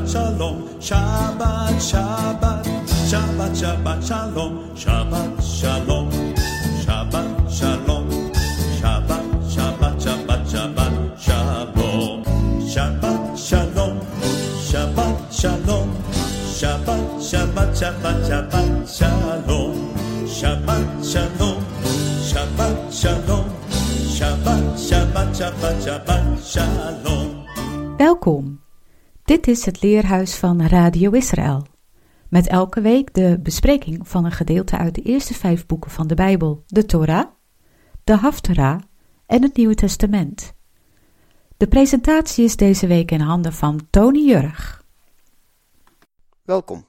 Shabbat Shalom, Shabbat, Shabbat, Shabbat, Shabbat Shalom, Shabbat Shalom, Shabbat Shalom, Shabbat, Shabbat, Shabbat, Shabbat Shalom, Shabbat Shalom, Shabbat Shalom, Shabbat, Shabbat, Shabbat, Shabbat Shalom, Shabbat Shalom, Shabbat Shalom, Shabbat, Shabbat, Shabbat, Shabbat Shalom. Welkom. Dit is het leerhuis van Radio Israël. Met elke week de bespreking van een gedeelte uit de eerste vijf boeken van de Bijbel, de Torah, de Haftarah en het Nieuwe Testament. De presentatie is deze week in handen van Tony Jurg. Welkom.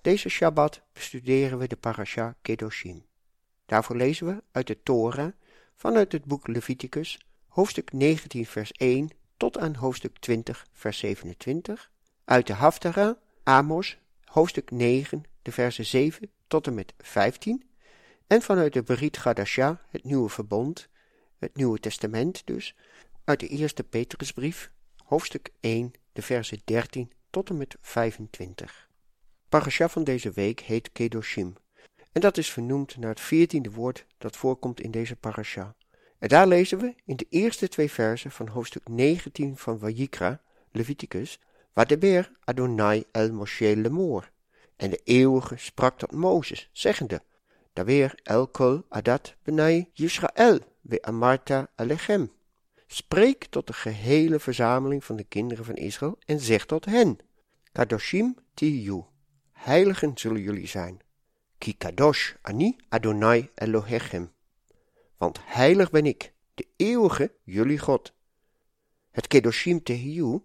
Deze Shabbat bestuderen we de parasha Kedoshim. Daarvoor lezen we uit de Torah vanuit het boek Leviticus, hoofdstuk 19 vers 1 tot aan hoofdstuk 20 vers 27, uit de Haftara, Amos, hoofdstuk 9, de versen 7 tot en met 15, en vanuit de Berit Gadasha, het Nieuwe Verbond, het Nieuwe Testament dus, uit de eerste Petrusbrief, hoofdstuk 1, de versen 13 tot en met 25. Parasha van deze week heet Kedoshim, en dat is vernoemd naar het veertiende woord dat voorkomt in deze parasha. En daar lezen we in de eerste twee versen van hoofdstuk 19 van Vayikra, Leviticus, waar de beer Adonai el Moshe lemor. En de eeuwige sprak tot Mozes, zeggende, Dawer el kol adat benai Yisrael, we amarta alechem. Spreek tot de gehele verzameling van de kinderen van Israël en zeg tot hen, Kadoshim tiyu, heiligen zullen jullie zijn. Ki kadosh ani Adonai Elohechem want heilig ben ik, de eeuwige jullie God. Het Kedoshim Tehiu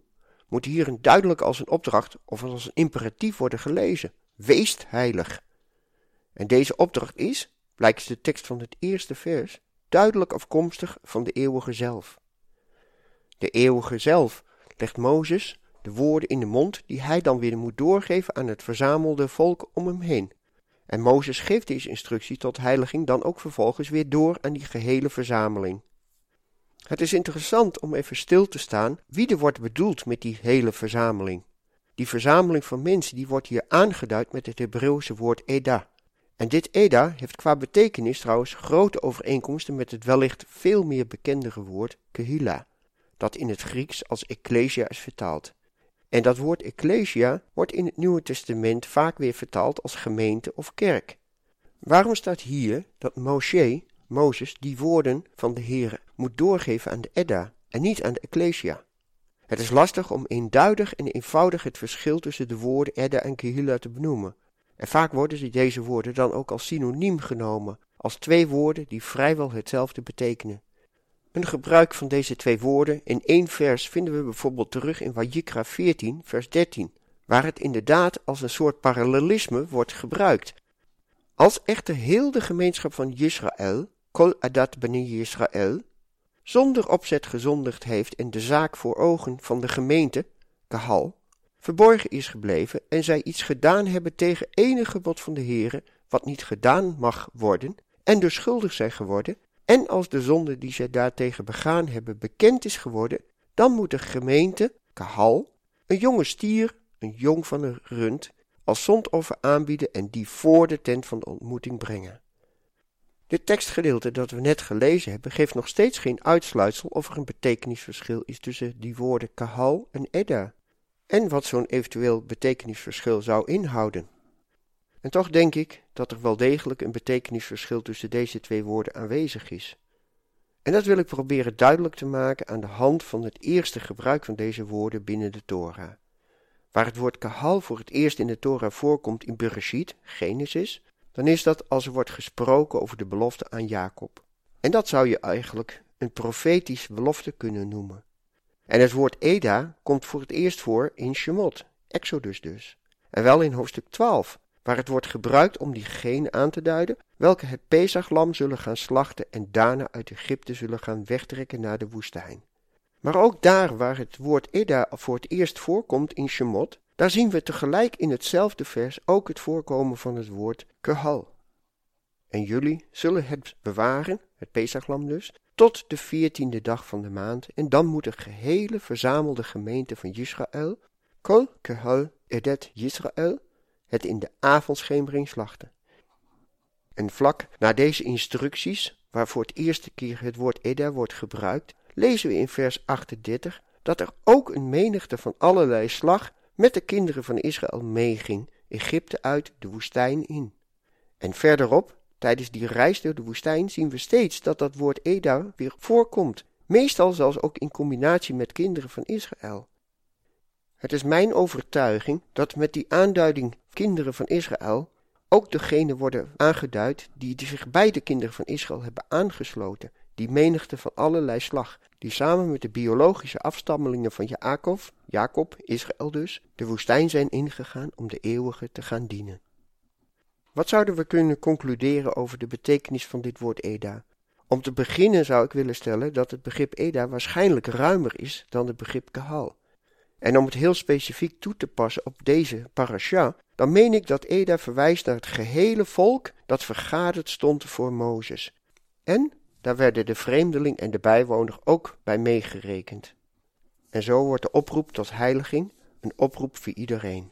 moet hier duidelijk als een opdracht of als een imperatief worden gelezen. Wees heilig. En deze opdracht is, blijkt de tekst van het eerste vers, duidelijk afkomstig van de eeuwige zelf. De eeuwige zelf legt Mozes de woorden in de mond die hij dan weer moet doorgeven aan het verzamelde volk om hem heen. En Mozes geeft deze instructie tot heiliging dan ook vervolgens weer door aan die gehele verzameling. Het is interessant om even stil te staan wie er wordt bedoeld met die hele verzameling. Die verzameling van mensen die wordt hier aangeduid met het Hebreeuwse woord Eda. En dit Eda heeft qua betekenis trouwens grote overeenkomsten met het wellicht veel meer bekendere woord Kehila, dat in het Grieks als Ecclesia is vertaald. En dat woord ecclesia wordt in het Nieuwe Testament vaak weer vertaald als gemeente of kerk. Waarom staat hier dat Moshe, Mozes, die woorden van de Heer moet doorgeven aan de Edda en niet aan de ecclesia? Het is lastig om eenduidig en eenvoudig het verschil tussen de woorden Edda en Kehila te benoemen. En vaak worden deze woorden dan ook als synoniem genomen, als twee woorden die vrijwel hetzelfde betekenen. Een gebruik van deze twee woorden in één vers vinden we bijvoorbeeld terug in Wajikra 14, vers 13, waar het inderdaad als een soort parallelisme wordt gebruikt. Als echter heel de gemeenschap van Israël, Kol Adat Bani Israël, zonder opzet gezondigd heeft en de zaak voor ogen van de gemeente, Kahal, verborgen is gebleven en zij iets gedaan hebben tegen enig gebod van de Heere, wat niet gedaan mag worden, en dus schuldig zijn geworden, en als de zonde die zij daartegen begaan hebben bekend is geworden, dan moet de gemeente, kahal, een jonge stier, een jong van een rund, als zondoffer aanbieden en die voor de tent van de ontmoeting brengen. Dit tekstgedeelte dat we net gelezen hebben, geeft nog steeds geen uitsluitsel of er een betekenisverschil is tussen die woorden kahal en edda, en wat zo'n eventueel betekenisverschil zou inhouden. En toch denk ik dat er wel degelijk een betekenisverschil tussen deze twee woorden aanwezig is. En dat wil ik proberen duidelijk te maken aan de hand van het eerste gebruik van deze woorden binnen de Torah. Waar het woord kahal voor het eerst in de Torah voorkomt in Bereshit, Genesis, dan is dat als er wordt gesproken over de belofte aan Jacob. En dat zou je eigenlijk een profetisch belofte kunnen noemen. En het woord Eda komt voor het eerst voor in Shemot, Exodus dus. En wel in hoofdstuk 12, waar het wordt gebruikt om diegenen aan te duiden welke het Pesachlam zullen gaan slachten en daarna uit Egypte zullen gaan wegtrekken naar de woestijn. Maar ook daar waar het woord Eda voor het eerst voorkomt in Shemot, daar zien we tegelijk in hetzelfde vers ook het voorkomen van het woord Kehal. En jullie zullen het bewaren, het Pesachlam dus, tot de veertiende dag van de maand, en dan moet de gehele verzamelde gemeente van Israël Kol kehal edet Yisrael, het in de avondschemering slachten. En vlak na deze instructies, waar voor het eerste keer het woord Eda wordt gebruikt, lezen we in vers 38 dat er ook een menigte van allerlei slag met de kinderen van Israël meeging, Egypte uit, de woestijn in. En verderop, tijdens die reis door de woestijn, zien we steeds dat dat woord Eda weer voorkomt, meestal zelfs ook in combinatie met kinderen van Israël. Het is mijn overtuiging dat met die aanduiding kinderen van Israël ook degenen worden aangeduid die zich bij de kinderen van Israël hebben aangesloten, die menigte van allerlei slag, die samen met de biologische afstammelingen van Jacob, Jacob, Israël dus, de woestijn zijn ingegaan om de eeuwige te gaan dienen. Wat zouden we kunnen concluderen over de betekenis van dit woord Eda? Om te beginnen zou ik willen stellen dat het begrip Eda waarschijnlijk ruimer is dan het begrip Kahal. En om het heel specifiek toe te passen op deze parasha, dan meen ik dat Eda verwijst naar het gehele volk dat vergaderd stond voor Mozes. En daar werden de vreemdeling en de bijwoner ook bij meegerekend. En zo wordt de oproep tot heiliging een oproep voor iedereen.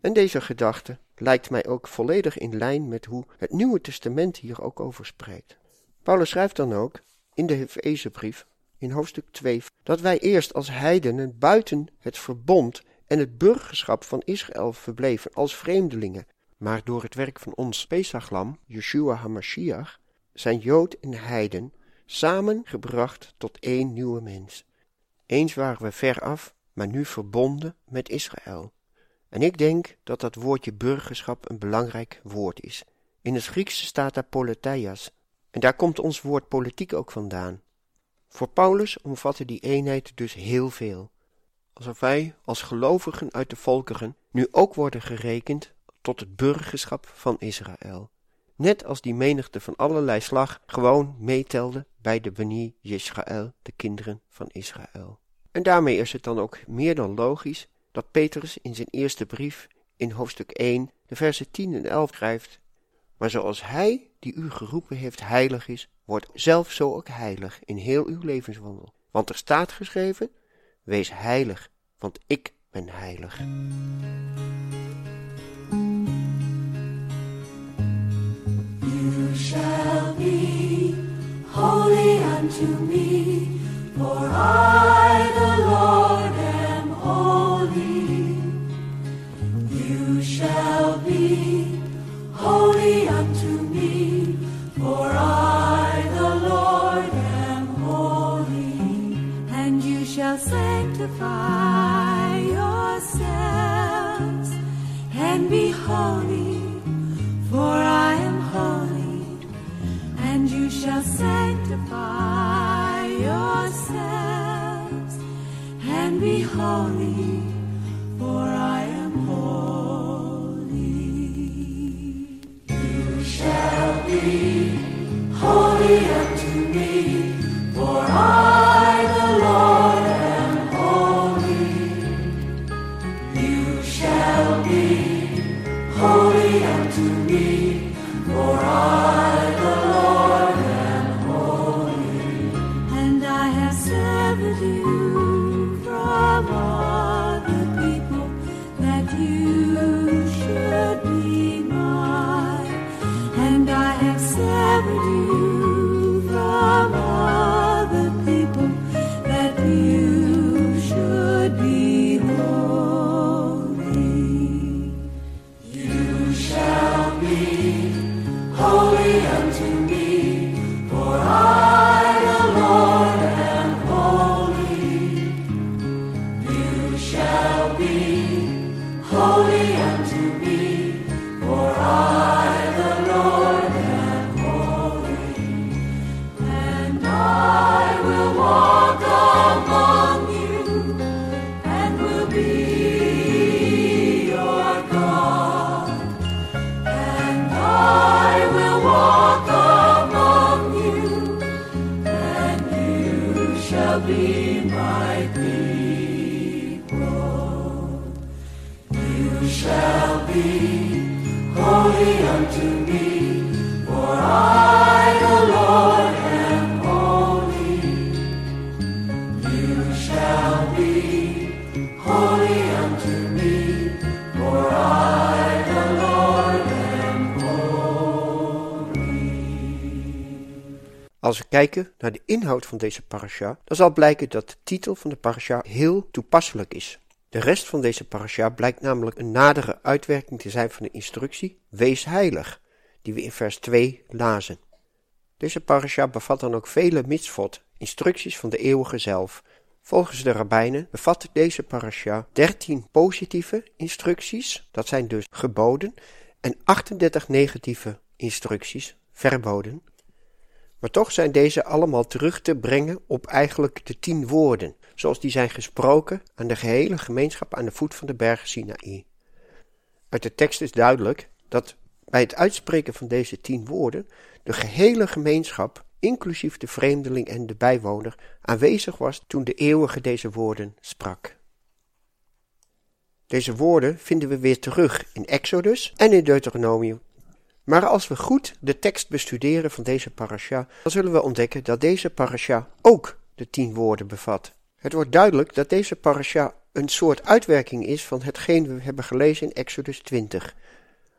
En deze gedachte lijkt mij ook volledig in lijn met hoe het Nieuwe Testament hier ook over spreekt. Paulus schrijft dan ook in de Efezebrief in hoofdstuk 2 dat wij eerst als heidenen buiten het verbond en het burgerschap van Israël verbleven als vreemdelingen, maar door het werk van ons Pesachlam, Yeshua HaMashiach, zijn Jood en Heiden samengebracht tot één nieuwe mens. Eens waren we ver af, maar nu verbonden met Israël. En ik denk dat dat woordje burgerschap een belangrijk woord is. In het Grieks staat daar politeias, en daar komt ons woord politiek ook vandaan. Voor Paulus omvatte die eenheid dus heel veel. Alsof wij als gelovigen uit de volkeren nu ook worden gerekend tot het burgerschap van Israël. Net als die menigte van allerlei slag gewoon meetelde bij de Beni Israël, de kinderen van Israël. En daarmee is het dan ook meer dan logisch dat Petrus in zijn eerste brief in hoofdstuk 1 de versen 10 en 11 schrijft: Maar zoals hij die u geroepen heeft heilig is, wordt zelf zo ook heilig in heel uw levenswandel. Want er staat geschreven: Wees heilig, want ik ben heilig. You shall be holy unto me, for I, the Lord, am holy. You shall be holy unto Als we kijken naar de inhoud van deze parasha, dan zal blijken dat de titel van de parasha heel toepasselijk is. De rest van deze parasha blijkt namelijk een nadere uitwerking te zijn van de instructie Wees heilig, die we in vers 2 lazen. Deze parasha bevat dan ook vele mitzvot, instructies van de eeuwige zelf. Volgens de rabbijnen bevat deze parasha 13 positieve instructies, dat zijn dus geboden, en 38 negatieve instructies, verboden. Maar toch zijn deze allemaal terug te brengen op eigenlijk de tien woorden, zoals die zijn gesproken aan de gehele gemeenschap aan de voet van de berg Sinaï. Uit de tekst is duidelijk dat bij het uitspreken van deze tien woorden de gehele gemeenschap, inclusief de vreemdeling en de bijwoner, aanwezig was toen de eeuwige deze woorden sprak. Deze woorden vinden we weer terug in Exodus en in Deuteronomium. Maar als we goed de tekst bestuderen van deze parasha, dan zullen we ontdekken dat deze parasha ook de tien woorden bevat. Het wordt duidelijk dat deze parasha een soort uitwerking is van hetgeen we hebben gelezen in Exodus 20.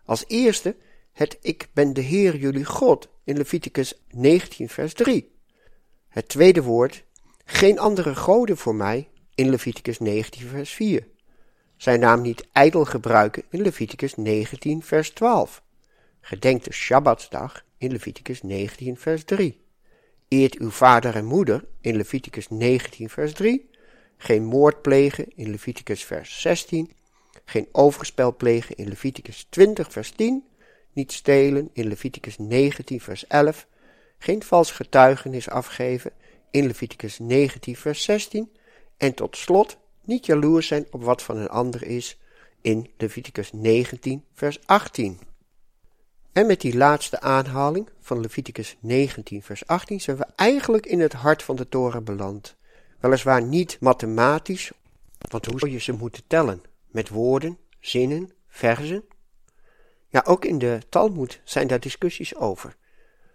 Als eerste het Ik ben de Heer jullie God in Leviticus 19 vers 3. Het tweede woord geen andere goden voor mij in Leviticus 19 vers 4. Zijn naam niet ijdel gebruiken in Leviticus 19 vers 12. Gedenk de Shabbatsdag in Leviticus 19 vers 3. Eert uw vader en moeder in Leviticus 19 vers 3. Geen moord plegen in Leviticus vers 16. Geen overspel plegen in Leviticus 20 vers 10 niet stelen in Leviticus 19 vers 11, geen vals getuigenis afgeven in Leviticus 19 vers 16 en tot slot niet jaloers zijn op wat van een ander is in Leviticus 19 vers 18. En met die laatste aanhaling van Leviticus 19 vers 18 zijn we eigenlijk in het hart van de toren beland. Weliswaar niet mathematisch, want hoe zou je ze moeten tellen? Met woorden, zinnen, verzen? Ja, ook in de Talmud zijn daar discussies over.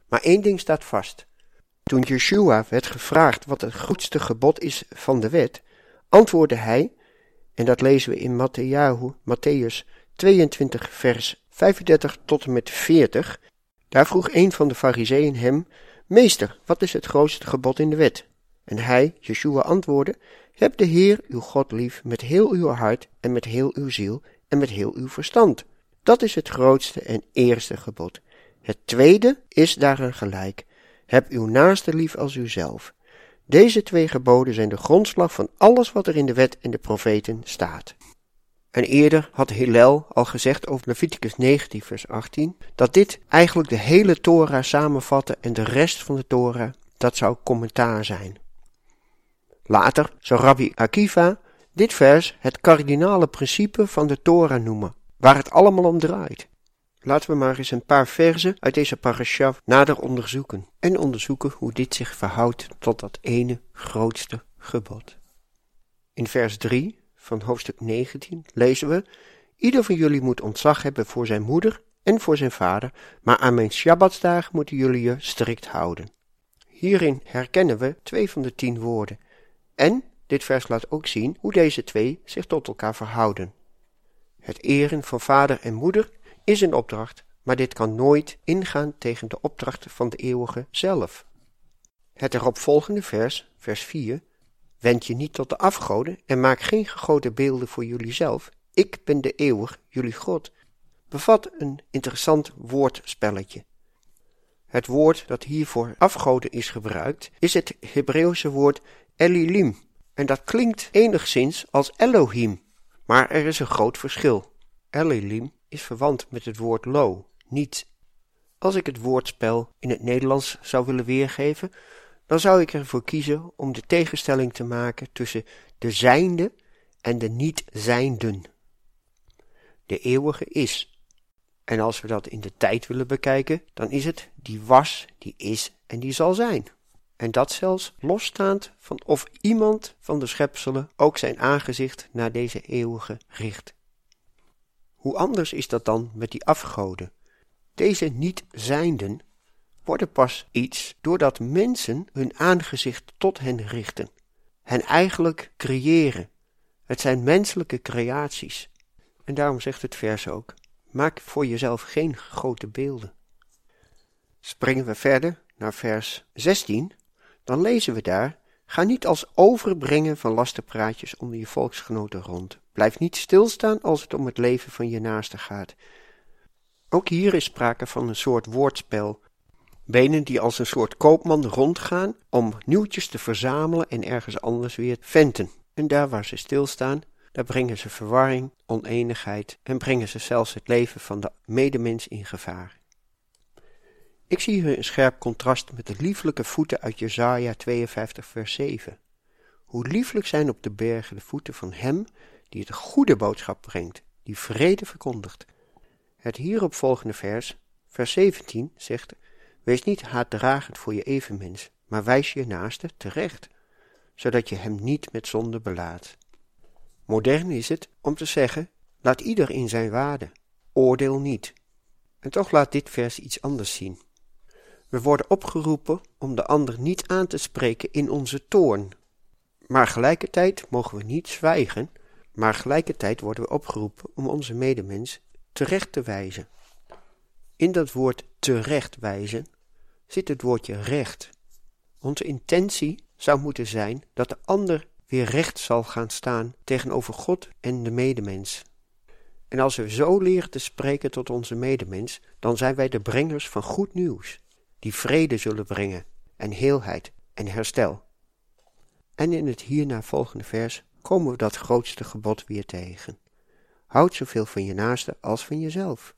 Maar één ding staat vast. Toen Yeshua werd gevraagd wat het grootste gebod is van de wet, antwoordde hij, en dat lezen we in Matthäus 22 vers 35 tot en met 40, daar vroeg een van de fariseeën hem, Meester, wat is het grootste gebod in de wet? En hij, Yeshua, antwoordde, Heb de Heer uw God lief met heel uw hart en met heel uw ziel en met heel uw verstand dat is het grootste en eerste gebod. Het tweede is daaraan gelijk. Heb uw naaste lief als uzelf. Deze twee geboden zijn de grondslag van alles wat er in de wet en de profeten staat. En eerder had Hillel al gezegd over Leviticus 19 vers 18 dat dit eigenlijk de hele Torah samenvatte en de rest van de Torah dat zou commentaar zijn. Later zou Rabbi Akiva dit vers het kardinale principe van de Torah noemen waar het allemaal om draait. Laten we maar eens een paar verzen uit deze parasha nader onderzoeken en onderzoeken hoe dit zich verhoudt tot dat ene grootste gebod. In vers 3 van hoofdstuk 19 lezen we: Ieder van jullie moet ontzag hebben voor zijn moeder en voor zijn vader, maar aan mijn Shabbatsdagen moeten jullie je strikt houden. Hierin herkennen we twee van de tien woorden. En dit vers laat ook zien hoe deze twee zich tot elkaar verhouden. Het eren van vader en moeder is een opdracht, maar dit kan nooit ingaan tegen de opdracht van de eeuwige zelf. Het eropvolgende vers, vers 4, wend je niet tot de afgoden en maak geen gegoten beelden voor jullie zelf. Ik ben de eeuwig, jullie God, bevat een interessant woordspelletje. Het woord dat hiervoor afgoden is gebruikt, is het Hebreeuwse woord Elilim, en dat klinkt enigszins als Elohim. Maar er is een groot verschil. Elilim is verwant met het woord lo, niet. Als ik het woordspel in het Nederlands zou willen weergeven, dan zou ik ervoor kiezen om de tegenstelling te maken tussen de zijnde en de niet-zijnden. De eeuwige is. En als we dat in de tijd willen bekijken, dan is het die was, die is en die zal zijn. En dat zelfs losstaand van of iemand van de schepselen ook zijn aangezicht naar deze eeuwige richt. Hoe anders is dat dan met die afgoden? Deze niet-zijnden worden pas iets doordat mensen hun aangezicht tot hen richten, hen eigenlijk creëren. Het zijn menselijke creaties. En daarom zegt het vers ook: maak voor jezelf geen grote beelden. Springen we verder naar vers 16, dan lezen we daar: Ga niet als overbrengen van lastenpraatjes onder je volksgenoten rond. Blijf niet stilstaan als het om het leven van je naaste gaat. Ook hier is sprake van een soort woordspel. Benen die als een soort koopman rondgaan om nieuwtjes te verzamelen en ergens anders weer venten. En daar waar ze stilstaan, daar brengen ze verwarring, oneenigheid en brengen ze zelfs het leven van de medemens in gevaar. Ik zie hier een scherp contrast met de lieflijke voeten uit Jesaja 52 vers 7. Hoe lieflijk zijn op de bergen de voeten van hem die het goede boodschap brengt, die vrede verkondigt. Het hierop volgende vers, vers 17, zegt, Wees niet haatdragend voor je evenmens, maar wijs je naaste terecht, zodat je hem niet met zonde belaadt. Modern is het om te zeggen, laat ieder in zijn waarde, oordeel niet. En toch laat dit vers iets anders zien. We worden opgeroepen om de ander niet aan te spreken in onze toorn. Maar gelijkertijd mogen we niet zwijgen, maar gelijkertijd worden we opgeroepen om onze medemens terecht te wijzen. In dat woord terecht wijzen zit het woordje recht. Onze intentie zou moeten zijn dat de ander weer recht zal gaan staan tegenover God en de medemens. En als we zo leren te spreken tot onze medemens, dan zijn wij de brengers van goed nieuws, die vrede zullen brengen en heelheid en herstel. En in het hierna volgende vers komen we dat grootste gebod weer tegen. Houd zoveel van je naaste als van jezelf.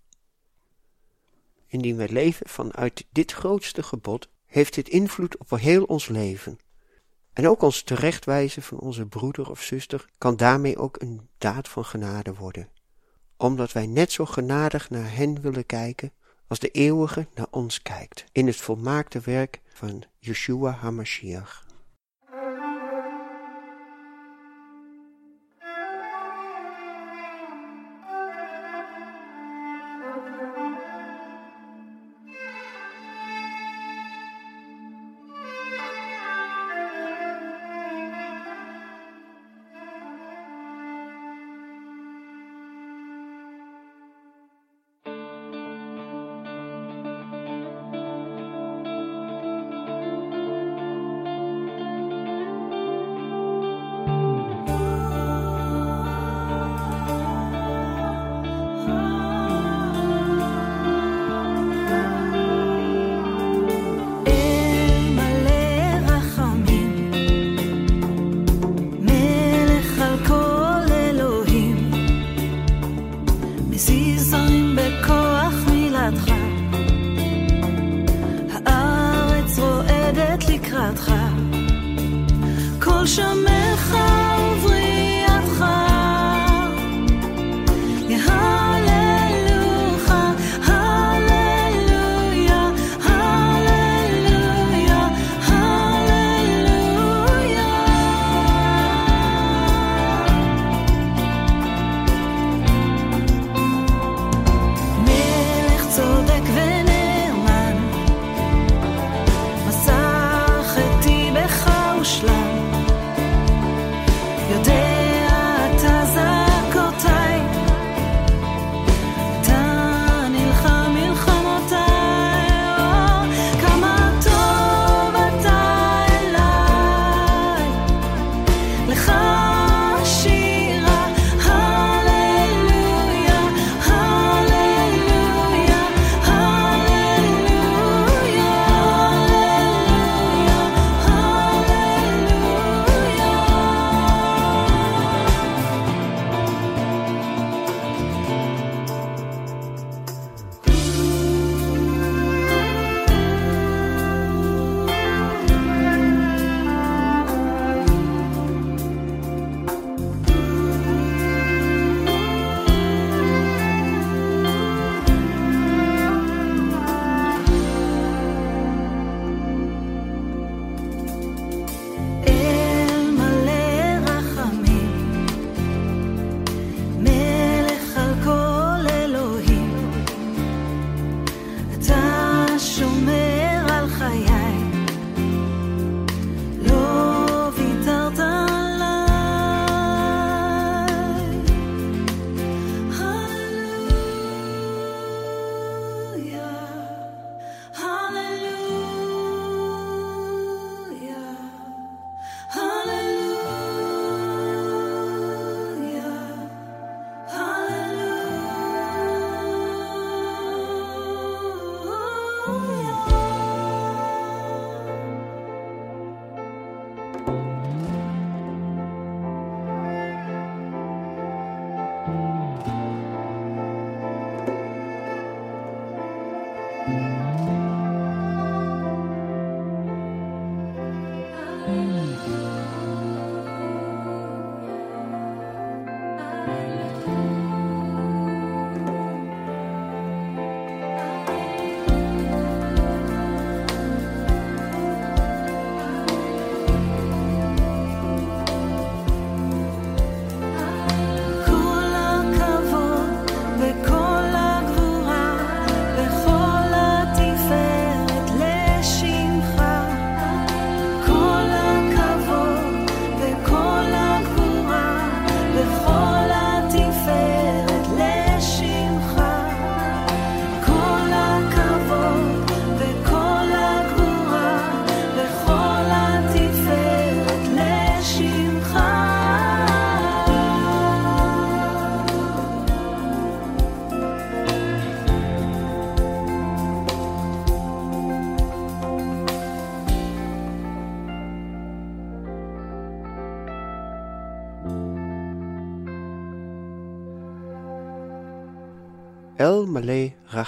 Indien wij leven vanuit dit grootste gebod, heeft dit invloed op heel ons leven. En ook ons terechtwijzen van onze broeder of zuster kan daarmee ook een daad van genade worden, omdat wij net zo genadig naar hen willen kijken als de eeuwige naar ons kijkt, in het volmaakte werk van Yeshua HaMashiach.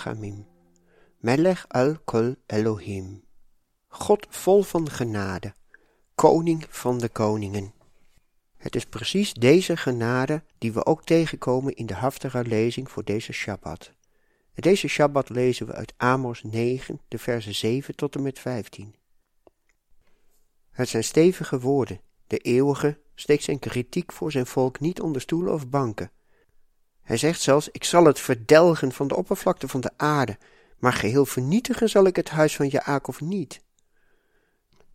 Rachamim. Melech al Kol Elohim. God vol van genade, koning van de koningen. Het is precies deze genade die we ook tegenkomen in de Haftara-lezing voor deze Shabbat. En deze Shabbat lezen we uit Amos 9, de versen 7 tot en met 15. Het zijn stevige woorden. De eeuwige steekt zijn kritiek voor zijn volk niet onder stoelen of banken. Hij zegt zelfs: Ik zal het verdelgen van de oppervlakte van de aarde, maar geheel vernietigen zal ik het huis van Jacob niet.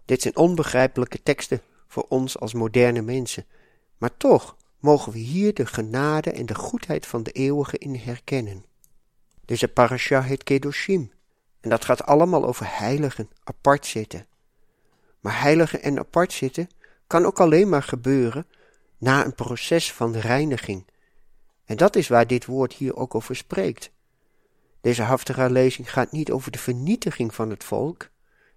Dit zijn onbegrijpelijke teksten voor ons als moderne mensen, maar toch mogen we hier de genade en de goedheid van de eeuwige in herkennen. Deze parasha heet Kedoshim, en dat gaat allemaal over heiligen, apart zitten. Maar heiligen en apart zitten kan ook alleen maar gebeuren na een proces van reiniging. En dat is waar dit woord hier ook over spreekt. Deze Haftara-lezing gaat niet over de vernietiging van het volk.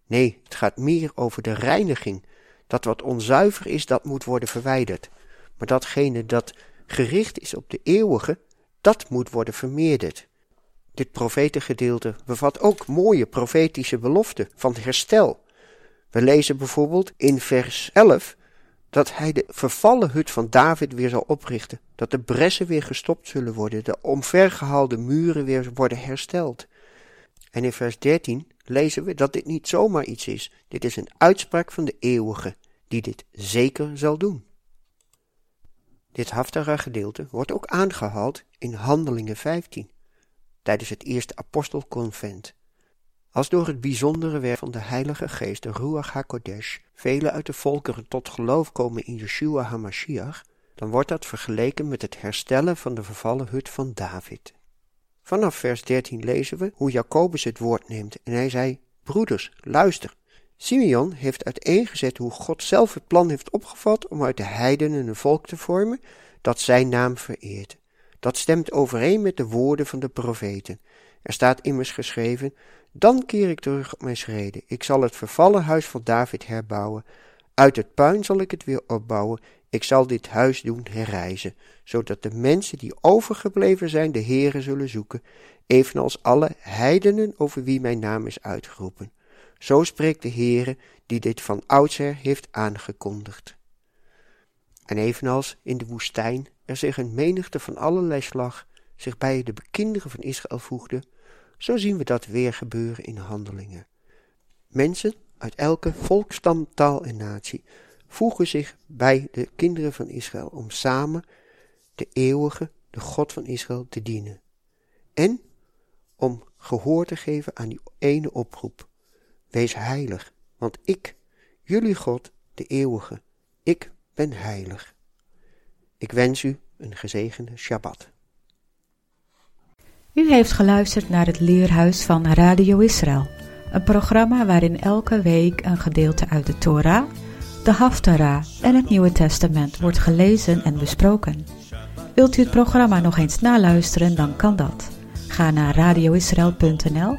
Nee, het gaat meer over de reiniging. Dat wat onzuiver is, dat moet worden verwijderd. Maar datgene dat gericht is op de eeuwige, dat moet worden vermeerderd. Dit profetengedeelte bevat ook mooie profetische beloften van herstel. We lezen bijvoorbeeld in vers 11 dat hij de vervallen hut van David weer zal oprichten, dat de bressen weer gestopt zullen worden, de omvergehaalde muren weer worden hersteld. En in vers 13 lezen we dat dit niet zomaar iets is, dit is een uitspraak van de eeuwige, die dit zeker zal doen. Dit Haftara-gedeelte wordt ook aangehaald in Handelingen 15, tijdens het eerste apostelconvent. Als door het bijzondere werk van de Heilige Geest, de Ruach HaKodesh, velen uit de volkeren tot geloof komen in Yeshua HaMashiach, dan wordt dat vergeleken met het herstellen van de vervallen hut van David. Vanaf vers 13 lezen we hoe Jacobus het woord neemt en hij zei, broeders, luister. Simeon heeft uiteengezet hoe God zelf het plan heeft opgevat om uit de heidenen een volk te vormen dat zijn naam vereert. Dat stemt overeen met de woorden van de profeten. Er staat immers geschreven, dan keer ik terug op mijn schreden. Ik zal het vervallen huis van David herbouwen. Uit het puin zal ik het weer opbouwen. Ik zal dit huis doen herrijzen, zodat de mensen die overgebleven zijn de Heere zullen zoeken, evenals alle heidenen over wie mijn naam is uitgeroepen. Zo spreekt de Heere, die dit van oudsher heeft aangekondigd. En evenals in de woestijn er zich een menigte van allerlei slag zich bij de kinderen van Israël voegde, zo zien we dat weer gebeuren in handelingen. Mensen uit elke volk, stam, taal en natie voegen zich bij de kinderen van Israël om samen de eeuwige, de God van Israël te dienen. En om gehoor te geven aan die ene oproep. Wees heilig, want ik, jullie God, de eeuwige, ik ben heilig. Ik wens u een gezegende Shabbat. U heeft geluisterd naar het Leerhuis van Radio Israël, een programma waarin elke week een gedeelte uit de Torah, de Haftara en het Nieuwe Testament wordt gelezen en besproken. Wilt u het programma nog eens naluisteren, dan kan dat. Ga naar radioisrael.nl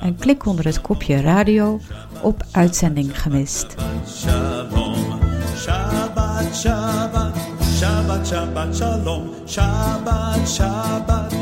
en klik onder het kopje radio op uitzending gemist. Shabbat, Shabbat, Shabbat, Shabbat, Shalom, Shabbat, Shabbat,